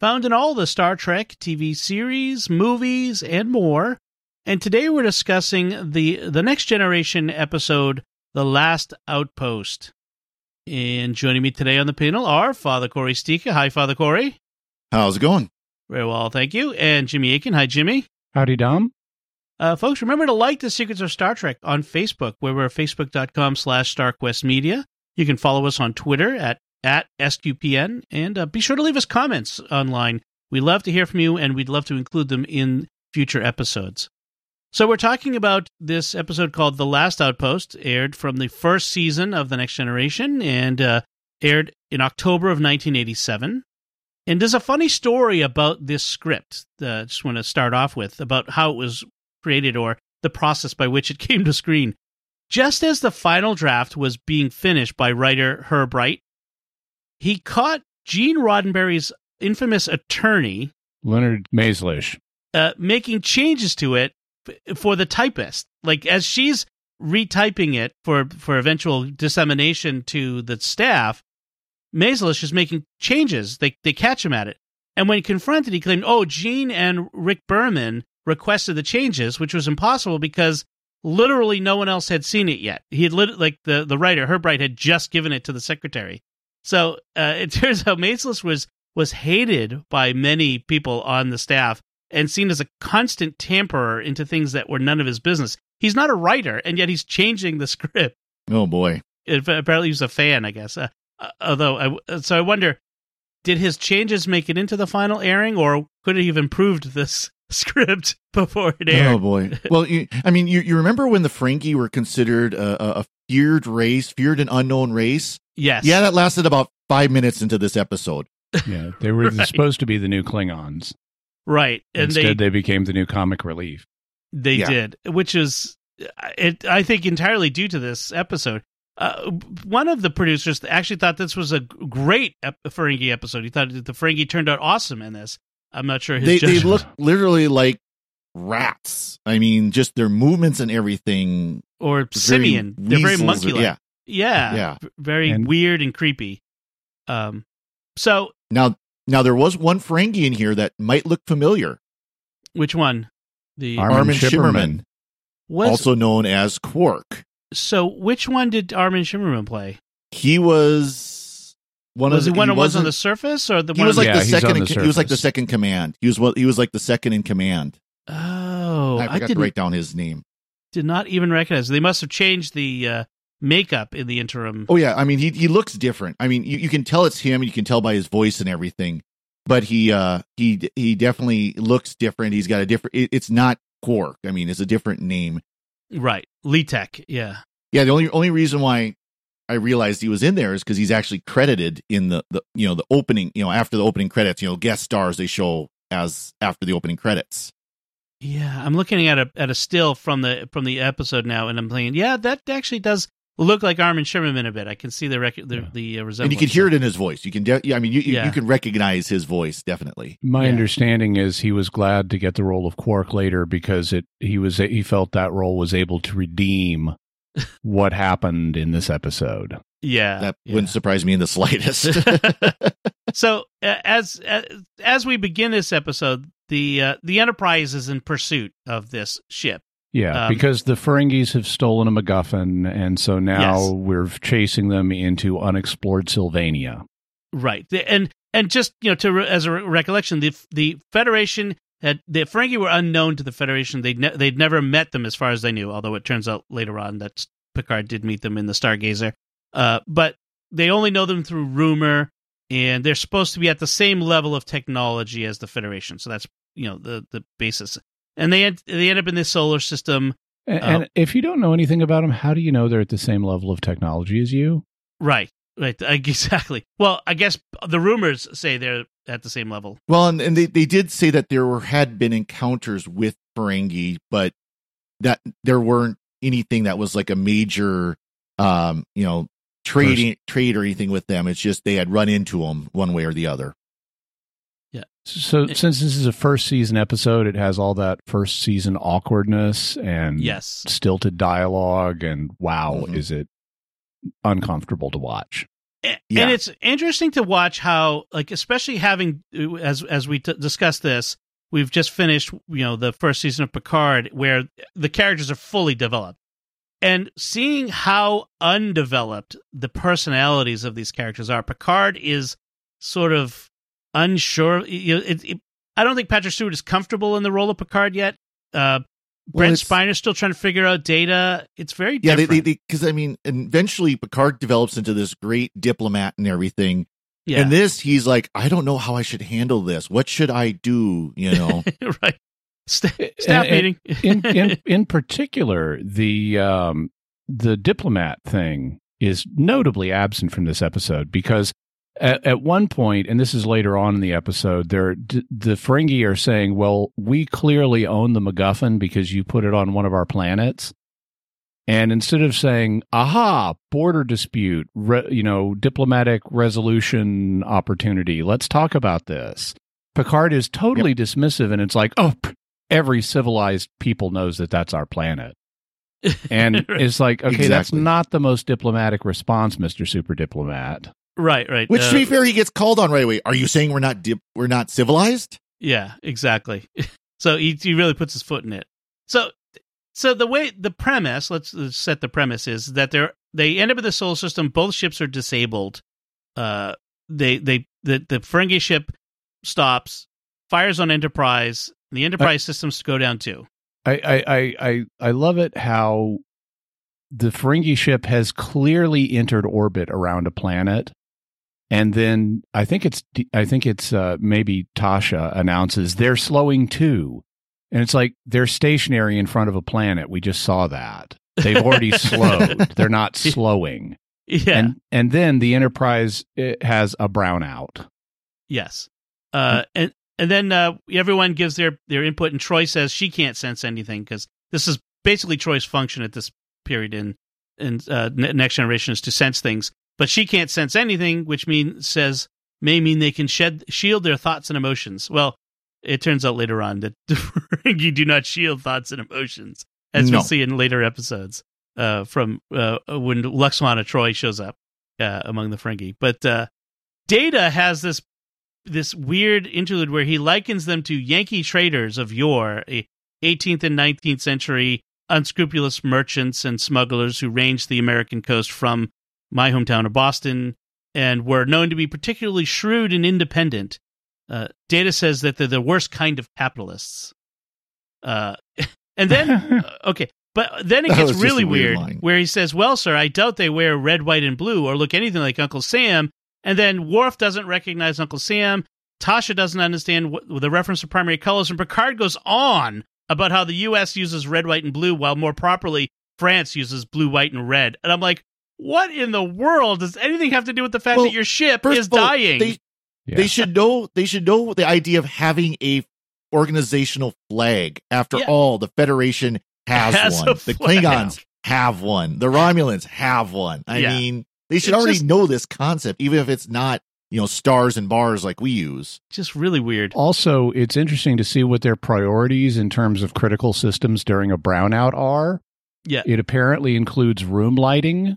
found in all the Star Trek TV series, movies, and more. And today we're discussing the, the Next Generation episode, The Last Outpost. And joining me today on the panel are Father Cory Sticha. Hi, Father Cory. How's it going? Very well, thank you. And Jimmy Akin. Hi, Jimmy. Howdy, Dom. Uh, folks, remember to like The Secrets of Star Trek on Facebook, where we're at facebook.com slash starquestmedia. You can follow us on Twitter at, at SQPN, and uh, be sure to leave us comments online. We love to hear from you, and we'd love to include them in future episodes. So we're talking about this episode called The Last Outpost, aired from the first season of The Next Generation, and uh, aired in October of 1987. And there's a funny story about this script. Uh, just want to start off with about how it was created or the process by which it came to screen. Just as the final draft was being finished by writer Herb Wright, he caught Gene Roddenberry's infamous attorney, Leonard Maizlish, uh, making changes to it f- for the typist. Like as she's retyping it for for eventual dissemination to the staff, Maizlish is making changes. They they catch him at it, and when confronted, he claimed, "Oh, Gene and Rick Berman requested the changes, which was impossible because literally no one else had seen it yet. He had lit- like the the writer Herb Wright had just given it to the secretary. So uh, it turns out Maizlish was was hated by many people on the staff and seen as a constant tamperer into things that were none of his business. He's not a writer, and yet he's changing the script. Oh boy! It, apparently, he's a fan, I guess. Uh, uh, although, I, so I wonder, did his changes make it into the final airing, or could he have improved this script before it aired? Oh boy! Well, you, I mean, you, you remember when the Ferengi were considered a, a feared race, feared and unknown race? Yes. Yeah, that lasted about five minutes into this episode. Yeah, they were Right. supposed to be the new Klingons. right, and Instead, they they, became the new comic relief. They Yeah. did, which is, it, I think, entirely due to this episode. Uh, one of the producers actually thought this was a great ep- Ferengi episode. He thought that the Ferengi turned out awesome in this. I'm not sure his They they look literally like rats. I mean, just their movements and everything. or was very simian. They're very weasels monkey-like. Yeah. Yeah, Yeah. v- very And- weird and creepy. Um, so Now, now there was one Ferengi in here that might look familiar. which one? The Armin Armin Shimerman. Shimerman, was also known as Quark. so. Which one did Armin Shimerman play? He was one Was of he the, one he who was on the surface, or the He one? was like Yeah, the second. on in, he was like the second command. He was what he was like the second in command. oh, I I, forgot to write down his name. did not even recognize. They must have changed the uh, makeup in the interim. Oh yeah, I mean he he looks different. I mean you, you can tell it's him. You can tell by his voice and everything. But he uh he he definitely looks different. He's got a different. It, it's not Quark. I mean it's a different name. Right, Letek. Yeah, Yeah, the only only reason why I realized he was in there is because he's actually credited in the the you know the opening you know after the opening credits you know guest stars they show as after the opening credits. yeah. I'm looking at a at a still from the from the episode now, and I'm thinking, yeah, that actually does look like Armin Shimerman a bit. I can see the rec- the, Yeah. the uh, resemblance. and you can hear it in his voice. You can, de- yeah, I mean, you, you, Yeah. you can recognize his voice definitely. My Yeah. understanding is he was glad to get the role of Quark later because it he was he felt that role was able to redeem what happened in this episode. Yeah, That yeah. wouldn't surprise me in the slightest. so uh, as uh, as we begin this episode, the uh, the Enterprise is in pursuit of this ship. Yeah, Um, because the Ferengis have stolen a MacGuffin, and so now Yes. we're chasing them into unexplored Sylvania. Right, and and just you know to re- as a re- recollection, the the Federation had the Ferengi were unknown to the Federation. They'd ne- they'd never met them as far as they knew. Although it turns out later on that Picard did meet them in the Stargazer. Uh, but they only know them through rumor, and they're supposed to be at the same level of technology as the Federation. So that's you know the the basis. And they end, they end up in this solar system. And, Oh. and if you don't know anything about them, how do you know they're at the same level of technology as you? Right. Right. Exactly. Well, I guess the rumors say they're at the same level. Well, and, and they, they did say that there were, had been encounters with Ferengi, but that there weren't anything that was like a major, um, you know, trading trade or anything with them. It's just they had run into them one way or the other. So It- since this is a first season episode, it has all that first season awkwardness and Yes. stilted dialogue and wow, Mhm. is it uncomfortable to watch. A- Yeah. And it's interesting to watch how, like, especially having as as we t- discussed this, we've just finished, you know, the first season of Picard, where the characters are fully developed, and seeing how undeveloped the personalities of these characters are. Picard is sort of unsure. You know, it, it, I don't think Patrick Stewart is comfortable in the role of Picard yet. Uh, Well, Brent it's- Spiner's still trying to figure out Data. It's very Yeah, different. they because I mean, eventually Picard develops into this great diplomat and everything. yeah. And this, he's like, I don't know how I should handle this. What should I do? You know, right. Sta- staff meeting. in in in particular, the um the diplomat thing is notably absent from this episode because at, at one point, and this is later on in the episode, they're, d- the Ferengi are saying, "Well, we clearly own the MacGuffin because you put it on one of our planets." And instead of saying, "Aha, border dispute, re, you know, diplomatic resolution opportunity, let's talk about this," Picard is totally dismissive, and it's like, "Oh, every civilized people knows that that's our planet." And it's like, okay, that's not the most diplomatic response, Mister Super Diplomat. Right, right. which Uh, to be fair, he gets called on right away. Are you saying we're not dip, we're not civilized? Yeah, exactly. so he he really puts his foot in it. So so the way the premise, let's, let's set the premise is that they're they end up in the solar system. Both ships are disabled. Uh, they they the the Ferengi ship stops, fires on Enterprise. The Enterprise systems go down too. I, I, I, I, I love it how the Ferengi ship has clearly entered orbit around a planet, and then I think it's I think it's uh, maybe Tasha announces they're slowing too, and it's like they're stationary in front of a planet. We just saw that they've already slowed. They're not slowing, Yeah. and and then the Enterprise it has a brownout. Yes. Uh, and and then uh, everyone gives their their input, and Troi says she can't sense anything because this is basically Troi's function at this period in in uh, Next Generation is to sense things, but she can't sense anything, which means says may mean they can shed shield their thoughts and emotions. Well, it turns out later on that you do not shield thoughts and emotions, as No. we'll see in later episodes uh, from uh, when Lwaxana Troi shows up uh, among the Ferengi. But uh, Data has this this weird interlude where he likens them to Yankee traders of yore, 18th and 19th century unscrupulous merchants and smugglers who ranged the American coast from my hometown of Boston and were known to be particularly shrewd and independent. Uh, Data says that they're the worst kind of capitalists. Uh, and then, uh, okay, but then it gets really weird weird, where he says, "Well, sir, I doubt they wear red, white, and blue or look anything like Uncle Sam." And then Worf doesn't recognize Uncle Sam. Tasha doesn't understand what, the reference to primary colors, and Picard goes on about how the U.S. uses red, white, and blue, while more properly France uses blue, white, and red. And I'm like, what in the world does anything have to do with the fact Well, that your ship First is of all, dying? They, Yeah. they should know. They should know the idea of having a organizational flag. After Yeah. all, the Federation has, Has one. The. Klingons have one. The Romulans have one. I Yeah. mean, they should It's already just- know this concept, even if it's not you know stars and bars like we use. Just really weird. Also, it's interesting to see what their priorities in terms of critical systems during a brownout are. Yeah. It apparently includes room lighting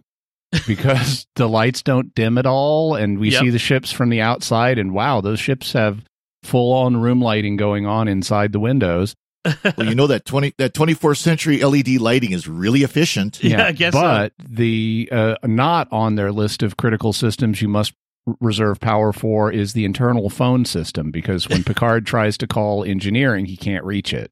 because the lights don't dim at all. And we Yep. see the ships from the outside, and wow, those ships have full on room lighting going on inside the windows. Well, you know that twenty that twenty fourth century LED lighting is really efficient. Yeah, I guess so. But the uh, not on their list of critical systems you must reserve power for is the internal phone system because when Picard tries to call engineering, he can't reach it.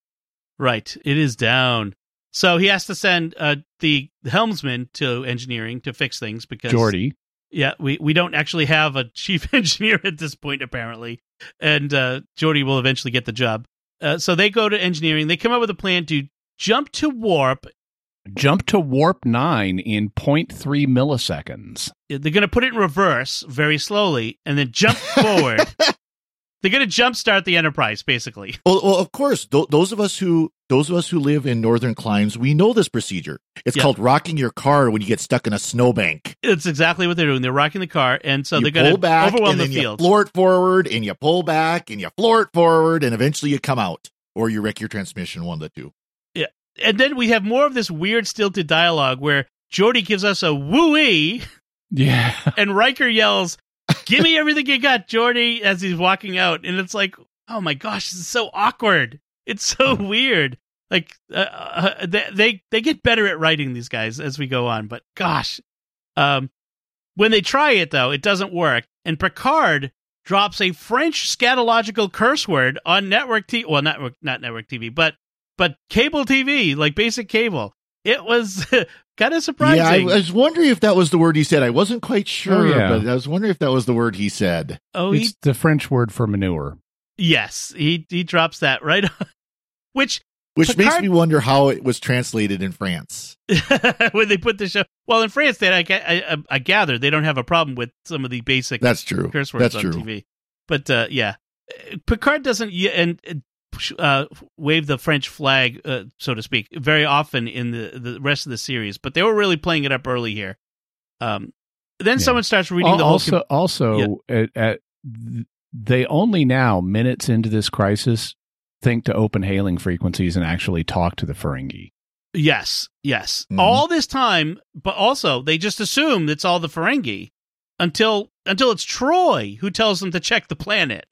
Right. It is down. So he has to send uh, the helmsman to engineering to fix things because Geordi. Yeah, we, we don't actually have a chief engineer at this point, apparently. And uh, Geordi will eventually get the job. Uh, so they go to engineering. They come up with a plan to jump to warp. Jump to warp 9 in 0.3 milliseconds. They're going to put it in reverse very slowly and then jump forward. They're going to jumpstart the Enterprise, basically. Well, well of course, th- those of us who those of us who live in northern climes, we know this procedure. It's Yeah. called rocking your car when you get stuck in a snowbank. It's exactly what they're doing. They're rocking the car, and so you they're going pull to back overwhelm and the then you field. floor it forward, and you pull back and you floor it forward, and eventually you come out, or you wreck your transmission. One of the two. Yeah, and then we have more of this weird stilted dialogue where Geordi gives us a woo-ee Yeah. and Riker yells, "Give me everything you got, Geordi!" as he's walking out, and it's like, oh my gosh, this is so awkward. It's so weird. Like uh, uh, they, they they get better at writing these guys as we go on, but gosh, um, when they try it though, it doesn't work, and Picard drops a French scatological curse word on network TV. Well, not not network TV, but but cable TV, like basic cable. It was kind of surprising. Yeah, I, I was wondering if that was the word he said. I wasn't quite sure, Oh, yeah. but I was wondering if that was the word he said. oh, he It's the French word for manure. Yes, he he drops that right, on. Which Which makes me wonder how it was translated in France. when they put the show. Well, in France, they I, I, I- I gather they don't have a problem with some of the basic That's true. curse words That's on true. TV. But uh, yeah, Uh, Picard doesn't and uh, wave the French flag, uh, so to speak, very often in the the rest of the series. But they were really playing it up early here. Um, then Yeah. someone starts reading Al- the whole. also, com- also, at, at, th- they only now, minutes into this crisis, think to open hailing frequencies and actually talk to the Ferengi. Yes, yes. Mhm. All this time, but also they just assume it's all the Ferengi until until it's Troi who tells them to check the planet.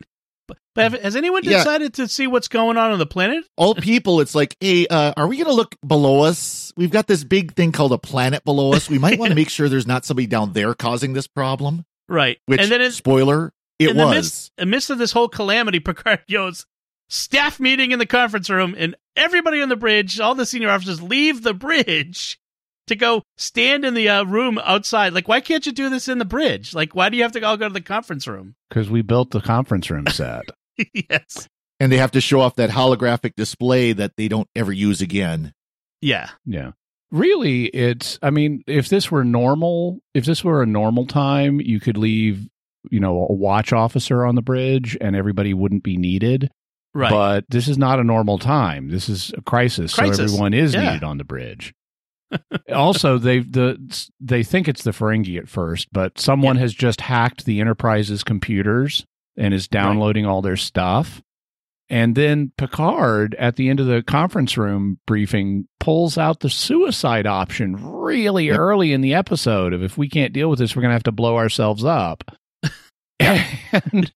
But, but have, has anyone Yeah. decided to see what's going on on the planet? All people, it's like, hey, uh, are we going to look below us? We've got this big thing called a planet below us. We might want to make sure there's not somebody down there causing this problem. Right. Which, and then it's spoiler, it in the was. midst, in the midst of this whole calamity, Picard goes staff meeting in the conference room, and everybody on the bridge, all the senior officers, leave the bridge to go stand in the uh, room outside. Like, why can't you do this in the bridge? Like, why do you have to all go to the conference room? Because we built the conference room set. yes. and they have to show off that holographic display that they don't ever use again. Yeah. Yeah. Really, it's, I mean, if this were normal, if this were a normal time, you could leave, you know, a watch officer on the bridge and everybody wouldn't be needed. Right. But this is not a normal time. This is a crisis, Crisis. so everyone is Yeah. needed on the bridge. also, they the they think it's the Ferengi at first, but someone has just hacked the Enterprise's computers and is downloading all their stuff. And then Picard, at the end of the conference room briefing, pulls out the suicide option really early in the episode of if we can't deal with this, we're going to have to blow ourselves up. and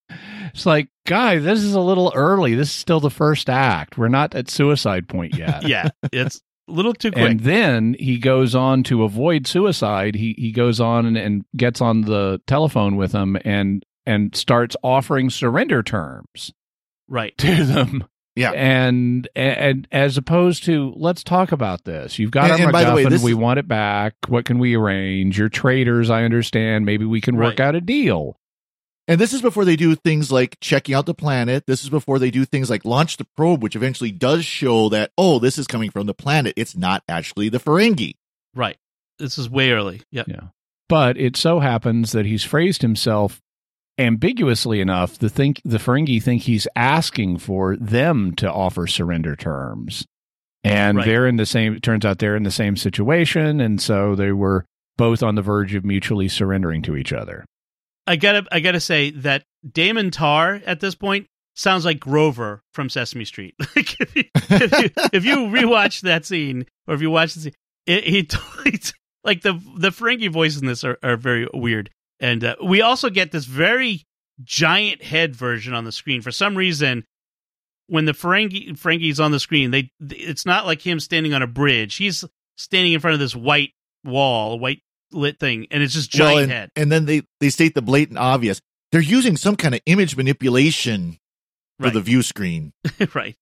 it's like, guy, this is a little early. This is still the first act. We're not at suicide point yet. yeah. It's a little too quick. And then he goes on to avoid suicide. He he goes on and, and gets on the telephone with them and and starts offering surrender terms right. to them. Yeah. And and as opposed to let's talk about this. You've got And- our and by the way, this we want it back. What can we arrange? You're traitors. I understand. Maybe we can work Right. out a deal. And this is before they do things like checking out the planet. This is before they do things like launch the probe, which eventually does show that, oh, this is coming from the planet. It's not actually the Ferengi. Right. This is way early. Yeah. Yeah. But it so happens that he's phrased himself ambiguously enough. The think the Ferengi think he's asking for them to offer surrender terms, and Right. they're in the same. It turns out they're in the same situation, and so they were both on the verge of mutually surrendering to each other. I gotta I gotta say that DaiMon Tarr at this point sounds like Grover from Sesame Street. like if you, if you if you rewatch that scene or if you watch the scene, it, he like the the Ferengi voices in this are, are very weird. And uh, we also get this very giant head version on the screen. For some reason, when the Ferengi Ferengi's on the screen, they it's not like him standing on a bridge. He's standing in front of this white wall, white lit thing, and it's just Well, giant and, head. and then they they state the blatant obvious. They're using some kind of image manipulation for Right. the view screen. right.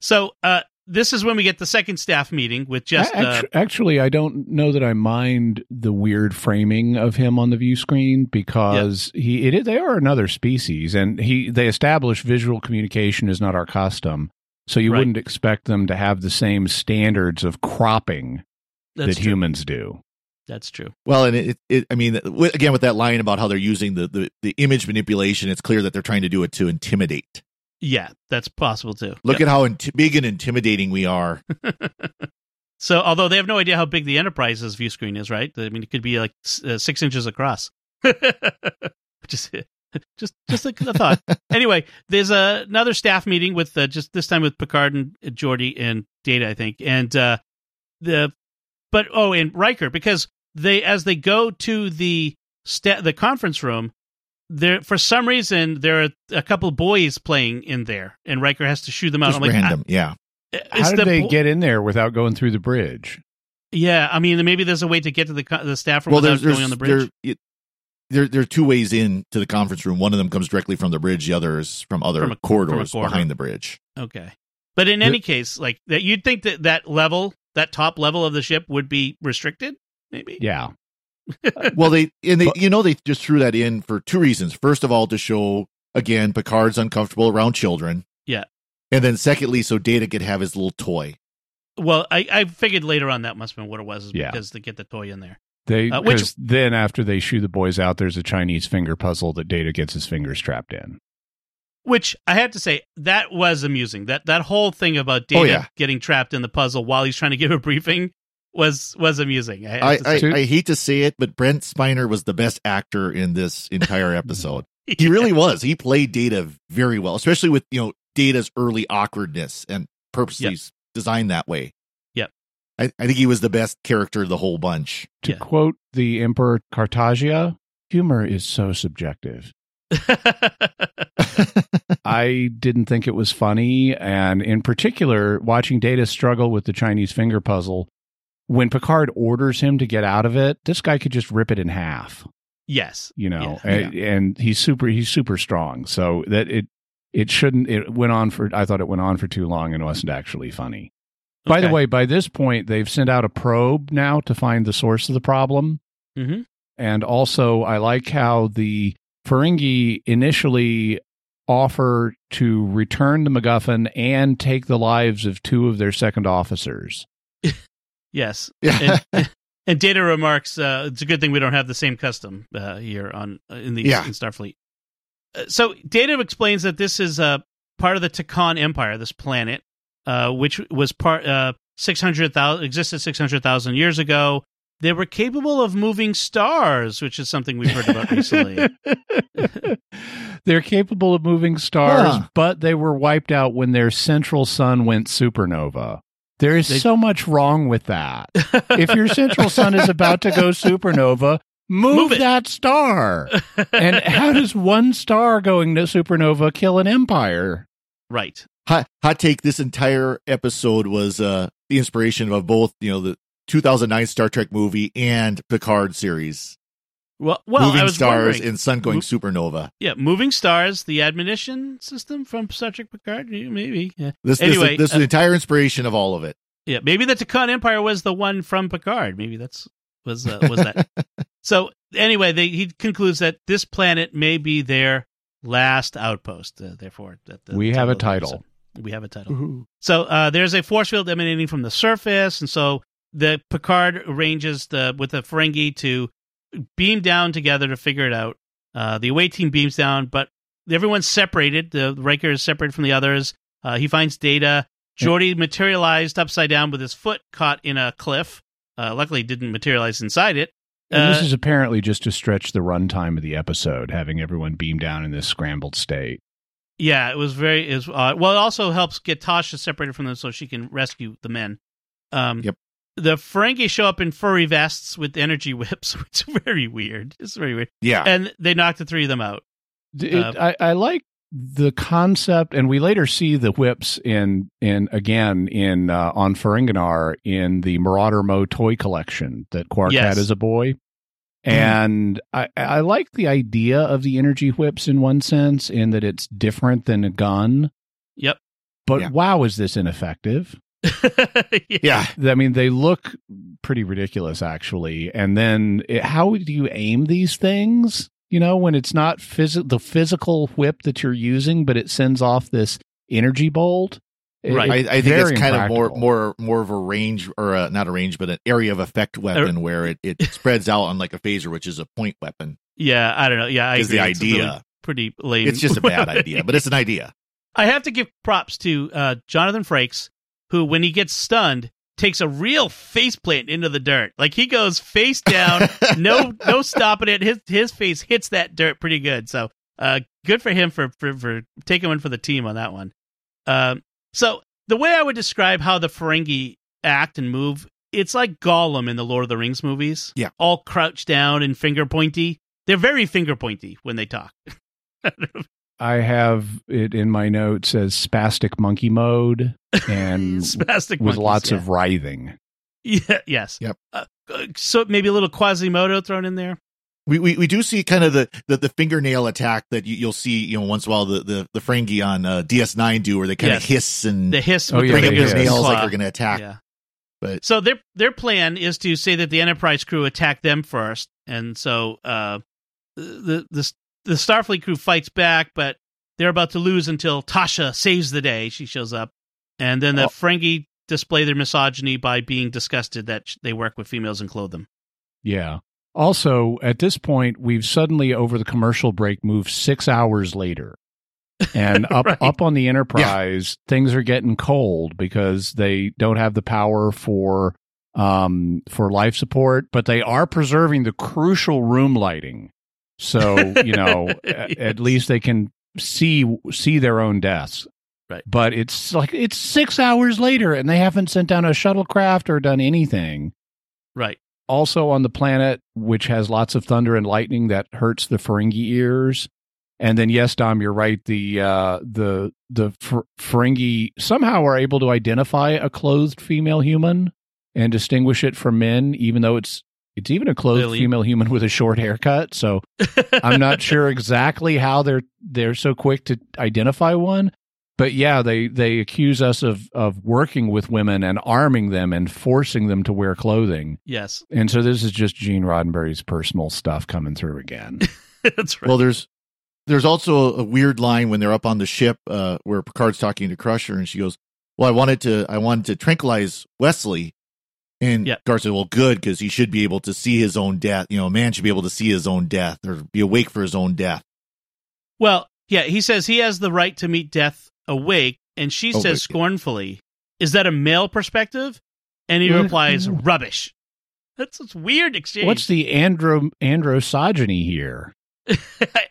So uh, this is when we get the second staff meeting with just uh, Actu- actually, I don't know that I mind the weird framing of him on the view screen because he it is, they are another species, and he they establish visual communication is not our custom, so you Right. wouldn't expect them to have the same standards of cropping that's that true. humans do. That's true. Well, and it, it I mean, again, with that line about how they're using the, the the image manipulation, it's clear that they're trying to do it to intimidate. Yeah, that's possible too. Look at how inti- big and intimidating we are. So, although they have no idea how big the Enterprise's view screen is, right? I mean, it could be like uh, six inches across. just, just, just a, a thought. anyway, there's a, another staff meeting with uh, just this time with Picard and Geordi and Data, I think, and uh, the, but oh, and Riker because they as they go to the sta- the conference room. There, for some reason, there are a couple boys playing in there, and Riker has to shoot them out. Just I'm like, random, yeah. How did the they bo- get in there without going through the bridge? Yeah, I mean, maybe there's a way to get to the co- the staff room Well, without there's there's going on the bridge. there, it, there there are two ways in to the conference room. One of them comes directly from the bridge. The other is from other From a- corridors from corridor. behind the bridge. Okay, but in any case, like that, you'd think that that level, that top level of the ship, would be restricted. Maybe. Yeah, well, they and they you know they just threw that in for two reasons. First of all, to show again Picard's uncomfortable around children. Yeah. And then secondly, so Data could have his little toy. Well, I, I figured later on that must have been what it was, is Yeah. because they get the toy in there. they Uh, which- then after they shoo the boys out, there's a Chinese finger puzzle that Data gets his fingers trapped in. Which I have to say that was amusing. That that whole thing about Data Oh, yeah. getting trapped in the puzzle while he's trying to give a briefing was was amusing. I, I, I. I hate to say it, but Brent Spiner was the best actor in this entire episode. he really was. He played Data very well, especially with you know Data's early awkwardness and purposely Yep. designed that way. Yep. I, I think he was the best character of the whole bunch. To Yeah. quote the Emperor Cartagia, humor is so subjective. I didn't think it was funny. And in particular, watching Data struggle with the Chinese finger puzzle, when Picard orders him to get out of it, this guy could just rip it in half, yes. you know, Yeah. and, and he's super, he's super strong. So that it, it shouldn't, it went on for, I thought it went on for too long and wasn't actually funny. By the way, by this point, they've sent out a probe now to find the source of the problem. Mhm. And also, I like how the Ferengi initially offer to return the MacGuffin and take the lives of two of their second officers. Yes. Yeah. And, and Data remarks, uh, "It's a good thing we don't have the same custom uh, here on uh, in the Yeah. in Starfleet." Uh, so Data explains that this is uh, part of the Tkon Empire, this planet, uh, which was part uh, six hundred thousand existed six hundred thousand years ago. They were capable of moving stars, which is something we've heard about recently. They're capable of moving stars, Huh. but they were wiped out when their central sun went supernova. There is They- so much wrong with that. if your central sun is about to go supernova, move, Move that star. and how does one star going to supernova kill an empire? right. hot, hot take this entire episode was uh the inspiration of both you know the 2009 star trek movie and picard series Well, well, I moving was stars wondering- and sun going Mo- supernova yeah, moving stars, the admonition system from Star Trek Picard, maybe. Yeah. this Anyway, this, this is uh, the entire inspiration of all of it Yeah, maybe the Tkon Empire was the one from Picard. Maybe that's was uh, was that. so anyway, they, he concludes that this planet may be their last outpost. Uh, therefore, that the We have a title. episode. We have a title. So uh, there's a force field emanating from the surface, and so the Picard arranges the with the Ferengi to beam down together to figure it out. Uh, the away team beams down, but everyone's separated. The Riker is separated from the others. Uh, he finds Data. Geordi materialized upside down with his foot caught in a cliff. Uh, luckily, didn't materialize inside it. And Uh, this is apparently just to stretch the runtime of the episode, having everyone beam down in this scrambled state. Yeah, it was very. Is uh, well, it also helps get Tasha separated from them so she can rescue the men. Um, Yep. The Ferengi show up in furry vests with energy whips, which is very weird. It's very weird, yeah and they knock the three of them out. It, Uh, I, I like the concept, and we later see the whips in in again in uh, on Ferenginar in the Marauder Mo toy collection that Quark Yes. had as a boy. And I, I like the idea of the energy whips in one sense, in that it's different than a gun. Yep. But Yeah. wow, is this ineffective? Yeah. I mean, they look pretty ridiculous, actually. And then, it, how do you aim these things? You know, when it's not phys- the physical whip that you're using, but it sends off this energy bolt. It- Right. I, I think very it's kind of more more more of a range or a, not a range, but an area of effect er weapon where it, it spreads out on like a phaser, which is a point weapon. Yeah, I don't know. Yeah, I Is the agree. It's a really idea. pretty lame. It's just a bad idea, but it's an idea. I have to give props to uh, Jonathan Frakes, who, when he gets stunned, takes a real face plant into the dirt. Like he goes face down, no no stopping it. His his face hits that dirt pretty good. So uh, good for him for, for for taking one for the team on that one. Um, so the way I would describe how the Ferengi act and move, it's like Gollum in the Lord of the Rings movies. Yeah. all crouched down and finger pointy. They're very finger pointy when they talk. I have it in my notes as spastic monkey mode and Spastic with monkeys, lots yeah. of writhing. Yeah. Yes. Yep. Uh, uh, so maybe a little Quasimodo thrown in there. We, we we do see kind of the, the, the fingernail attack that you, you'll see you know once in a while the the, the Ferengi on uh, DS9 do where they kind Yes. of hiss and The hiss Oh, with yeah, bring up their nails like they're going to attack. Yeah. But So their their plan is to say that the Enterprise crew attack them first, and so uh, the the the Starfleet crew fights back, but they're about to lose until Tasha saves the day. She shows up, and then the Oh. Ferengi display their misogyny by being disgusted that they work with females and clothe them. Yeah. Also, at this point, we've suddenly over the commercial break moved six hours later. And up Right. up on the Enterprise, things are getting cold because they don't have the power for um for life support, but they are preserving the crucial room lighting. So, you know, at least they can see see their own deaths. Right. But it's like it's six hours later and they haven't sent down a shuttlecraft or done anything Right. also on the planet which has lots of thunder and lightning that hurts the Ferengi ears. And then yes, Dom, you're right. The uh, the the Fer- Ferengi somehow are able to identify a clothed female human and distinguish it from men, even though it's it's even a clothed Lily. female human with a short haircut. So I'm not sure exactly how they're they're so quick to identify one. But yeah, they they accuse us of of working with women and arming them and forcing them to wear clothing. Yes. And so this is just Gene Roddenberry's personal stuff coming through again. That's right. well, there's there's also a weird line when they're up on the ship uh, where Picard's talking to Crusher, and she goes, "Well, I wanted to I wanted to tranquilize Wesley." And Yeah. Picard said, "Well, good, because he should be able to see his own death. You know, a man should be able to see his own death or be awake for his own death." Well, yeah, he says he has the right to meet death awake, and she Awake, yeah. says scornfully, "Is that a male perspective?" And he Mhm. replies, "Rubbish." That's a weird exchange. What's the andro androsogyny here?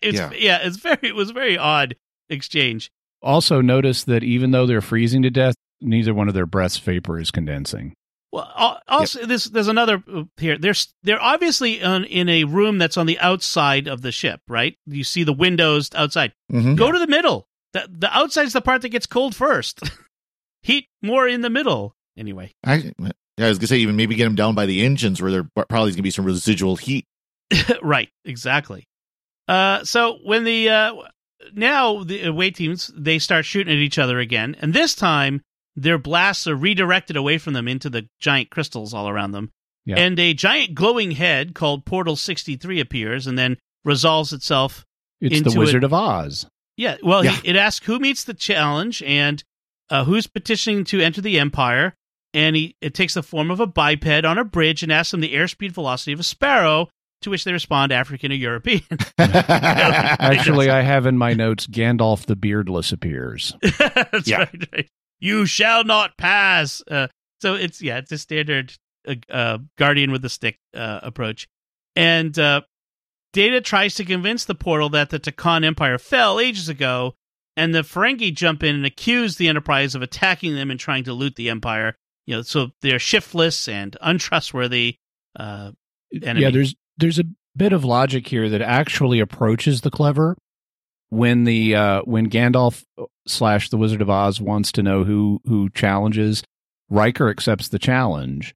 it's, Yeah. yeah. it's very. It was a very odd exchange. Also, notice that even though they're freezing to death, neither one of their breaths vapor is condensing. Well, al- also, this there's another uh, here. They're they're obviously on, in a room that's on the outside of the ship, right? You see the windows outside. Mhm. Go to the middle. The the outside's the part that gets cold first. Heat more in the middle. Anyway, I, yeah, I was gonna say even maybe get them down by the engines where there probably is gonna be some residual heat. right, exactly. Uh, so when the uh, now the away teams they start shooting at each other again, and this time their blasts are redirected away from them into the giant crystals all around them. Yeah. And a giant glowing head called Portal 63 appears and then resolves itself. It's Into the Wizard of Oz. Yeah, well, Yeah. He, it asks who meets the challenge and uh, who's petitioning to enter the Empire. And he it takes the form of a biped on a bridge and asks them the airspeed velocity of a sparrow, to which they respond African or European. Actually, I have in my notes Gandalf the Beardless appears. That's Yeah. right, right. You shall not pass. Uh, so it's yeah, it's a standard uh, uh, guardian with a stick uh, approach, and uh, Data tries to convince the portal that the Tkon Empire fell ages ago, and the Ferengi jump in and accuse the Enterprise of attacking them and trying to loot the Empire. You know, so they're shiftless and untrustworthy. Uh, enemy. Yeah, there's there's a bit of logic here that actually approaches the clever. When the uh, when Gandalf slash the Wizard of Oz wants to know who who challenges, Riker accepts the challenge,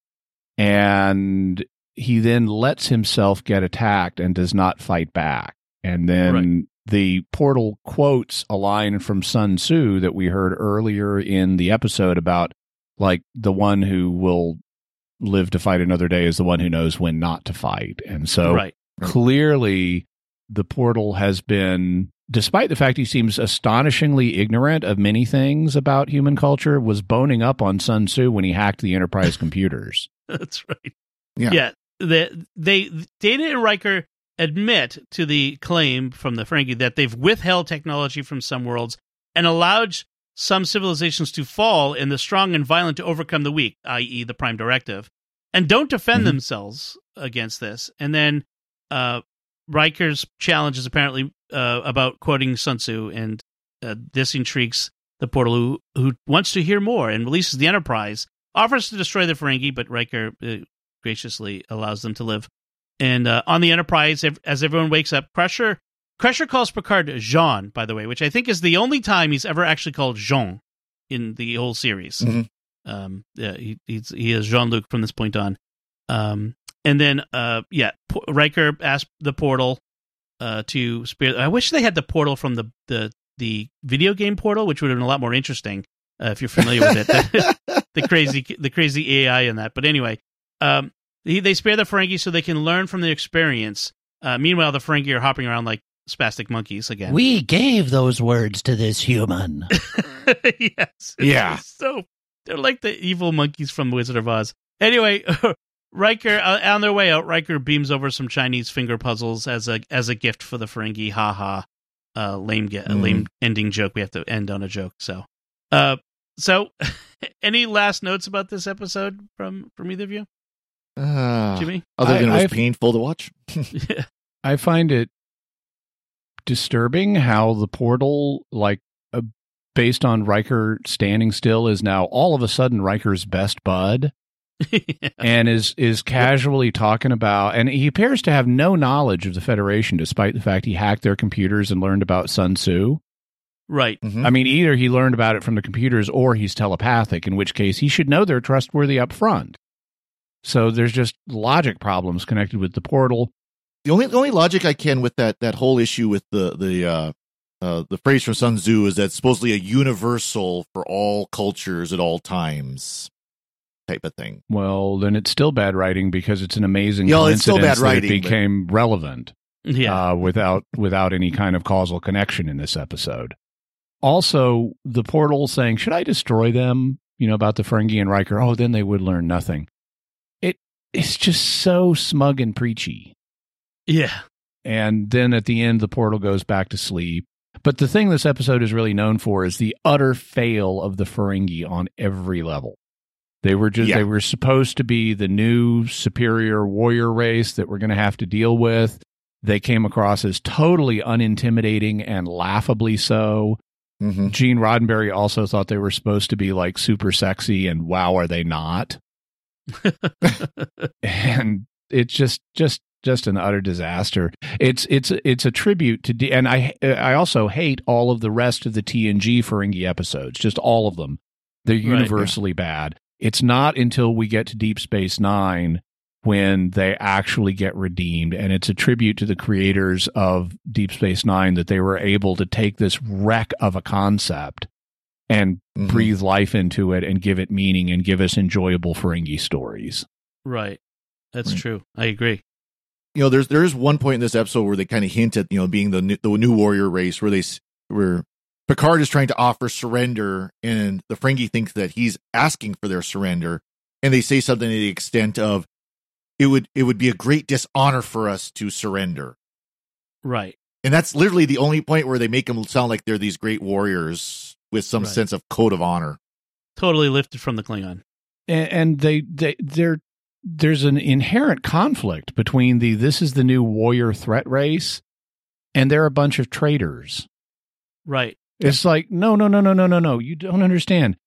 and he then lets himself get attacked and does not fight back. And then Right. the portal quotes a line from Sun Tzu that we heard earlier in the episode about like the one who will live to fight another day is the one who knows when not to fight. And so right. clearly the portal has been despite the fact he seems astonishingly ignorant of many things about human culture was boning up on Sun Tzu when he hacked the enterprise computers. That's right. Yeah. Yeah. The, they Data and Riker admit to the claim from the Ferengi that they've withheld technology from some worlds and allowed some civilizations to fall and the strong and violent to overcome the weak, i.e., the Prime Directive, and don't defend Mhm. themselves against this. And then uh, Riker's challenge is apparently uh, about quoting Sun Tzu, and uh, this intrigues the portal who, who wants to hear more and releases the Enterprise, offers to destroy the Ferengi, but Riker uh, graciously allows them to live. And uh, on the Enterprise, as everyone wakes up, Crusher Crusher calls Picard Jean, by the way, which I think is the only time he's ever actually called Jean in the whole series. Mhm. Um, yeah, he he's, he is Jean Luc from this point on. Um, and then uh, yeah, P- Riker asked the portal uh to spare. I wish they had the portal from the the the video game portal, which would have been a lot more interesting uh, if you're familiar with it. the crazy the crazy AI in that. But anyway, um, he, they spare the Ferengi so they can learn from the experience. Uh, meanwhile, the Ferengi are hopping around like spastic monkeys again. We gave those words to this human. yes. Yeah. So they're like the evil monkeys from Wizard of Oz. Anyway, Riker uh, on their way out, Riker beams over some Chinese finger puzzles as a as a gift for the Ferengi. Ha ha. Uh, lame get a Mhm. lame ending joke. We have to end on a joke. So, uh, so any last notes about this episode from from either of you, Ah, Jimmy? other than I- it was I've- painful to watch. yeah. I find it disturbing how the portal, like, uh, based on Riker standing still, is now all of a sudden Riker's best bud and is is casually talking about. And he appears to have no knowledge of the Federation, despite the fact he hacked their computers and learned about Sun Tzu. right. Mhm. I mean, either he learned about it from the computers or he's telepathic, in which case he should know they're trustworthy up front. So there's just logic problems connected with the portal. the only the only logic I can with that that whole issue with the the uh, uh, the phrase from Sun Tzu is that it's supposedly a universal for all cultures at all times type of thing. Well, then it's still bad writing because it's an amazing Yeah, well, it's still coincidence bad that writing, it but- became relevant Yeah. uh, without without any kind of causal connection in this episode. Also, the portal saying, "Should I destroy them?" You know about the Ferengi and Riker. Oh, then they would learn nothing. It it's just so smug and preachy. yeah. and then at the end the portal goes back to sleep. But the thing this episode is really known for is the utter fail of the Ferengi on every level. They were just Yeah. they were supposed to be the new superior warrior race that we're going to have to deal with. They came across as totally unintimidating and laughably so. Mm-hmm. Gene Roddenberry also thought they were supposed to be like super sexy and wow are they not? and it's just just just an utter disaster. It's it's it's a tribute to D- and I I also hate all of the rest of the TNG Ferengi episodes, just all of them. They're yeah. universally bad. It's not until we get to Deep Space 9 when they actually get redeemed and it's a tribute to the creators of Deep Space 9 that they were able to take this wreck of a concept and Mhm. breathe life into it and give it meaning and give us enjoyable Ferengi stories. Right. That's Right. true. I agree. you know, there's there's one point in this episode where they kind of hint at you know being the new, the new warrior race where they s- where Picard is trying to offer surrender, and the Ferengi thinks that he's asking for their surrender, and they say something to the extent of, "It would it would be a great dishonor for us to surrender," Right. and that's literally the only point where they make them sound like they're these great warriors with some Right. sense of code of honor. Totally lifted from the Klingon. and, and they they they're there's an inherent conflict between the this is the new warrior threat race and they're a bunch of traitors Right. It's like no no no no no no no. You don't understand.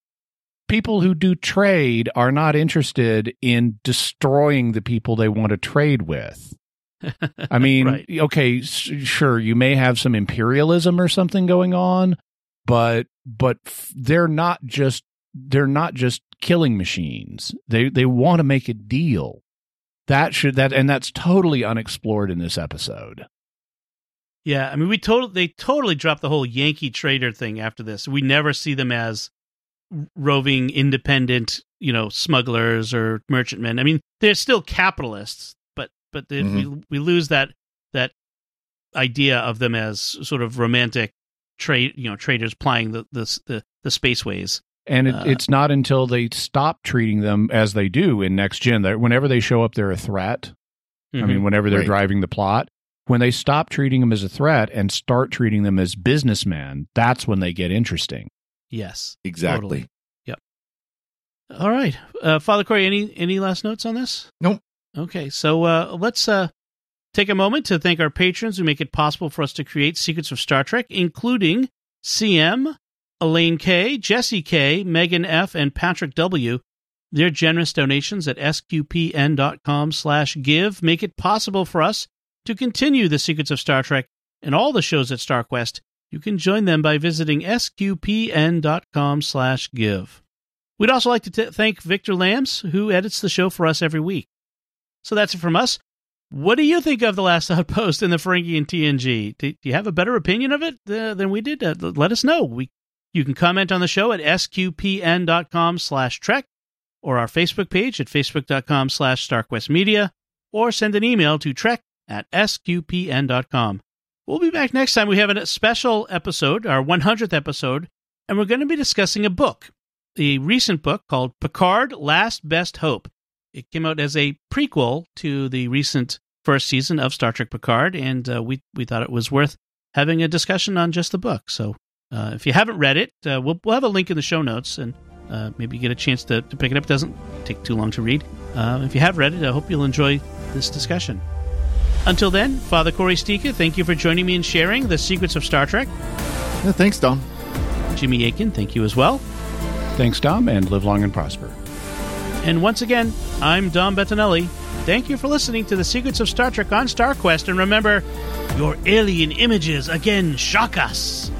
People who do trade are not interested in destroying the people they want to trade with. I mean Right. okay sure you may have some imperialism or something going on but but f- they're not just they're not just killing machines. They they want to make a deal. That should that and that's totally unexplored in this episode. Yeah, I mean, we totally they totally dropped the whole Yankee trader thing after this. We never see them as roving independent, you know, smugglers or merchantmen. I mean, they're still capitalists, but but they, Mhm. we we lose that that idea of them as sort of romantic trade, you know, traders plying the the the, the spaceways. And it, Uh, it's not until they stop treating them as they do in Next Gen that whenever they show up, they're a threat. I mean, whenever they're Right. driving the plot, when they stop treating them as a threat and start treating them as businessmen, that's when they get interesting. yes, Exactly. Totally. All right, uh, Father Cory, any any last notes on this? Nope. Okay, so uh, let's uh, take a moment to thank our patrons who make it possible for us to create Secrets of Star Trek, including CM, Elaine K, Jesse K, Megan F, and Patrick W. Their generous donations at sqpn.com slash give make it possible for us to continue the Secrets of Star Trek and all the shows at StarQuest. You can join them by visiting sqpn.com slash give. We'd also like to t- thank Victor Lambs, who edits the show for us every week. So that's it from us. What do you think of The Last Outpost in the Ferengi and TNG? Do, do you have a better opinion of it uh, than we did? Uh, let us know. We You can comment on the show at sqpn.com slash trek or our Facebook page at facebook.com slash starquestmedia or send an email to trek at sqpn.com. We'll be back next time. We have a special episode, our 100th episode, and we're going to be discussing a book a recent book called Picard Last Best Hope. It came out as a prequel to the recent first season of Star Trek Picard, and uh, we, we thought it was worth having a discussion on just the book. So uh, if you haven't read it, uh, we'll, we'll have a link in the show notes and uh, maybe get a chance to, to pick it up. It doesn't take too long to read. Uh, if you have read it, I hope you'll enjoy this discussion. Until then, Father Cory Sticha, thank you for joining me and sharing the secrets of Star Trek. Yeah, thanks, Dom. Jimmy Akin, thank you as well. Thanks, Dom, and live long and prosper. And once again, I'm Dom Bettinelli. Thank you for listening to the Secrets of Star Trek on StarQuest. And remember, your alien images again shock us.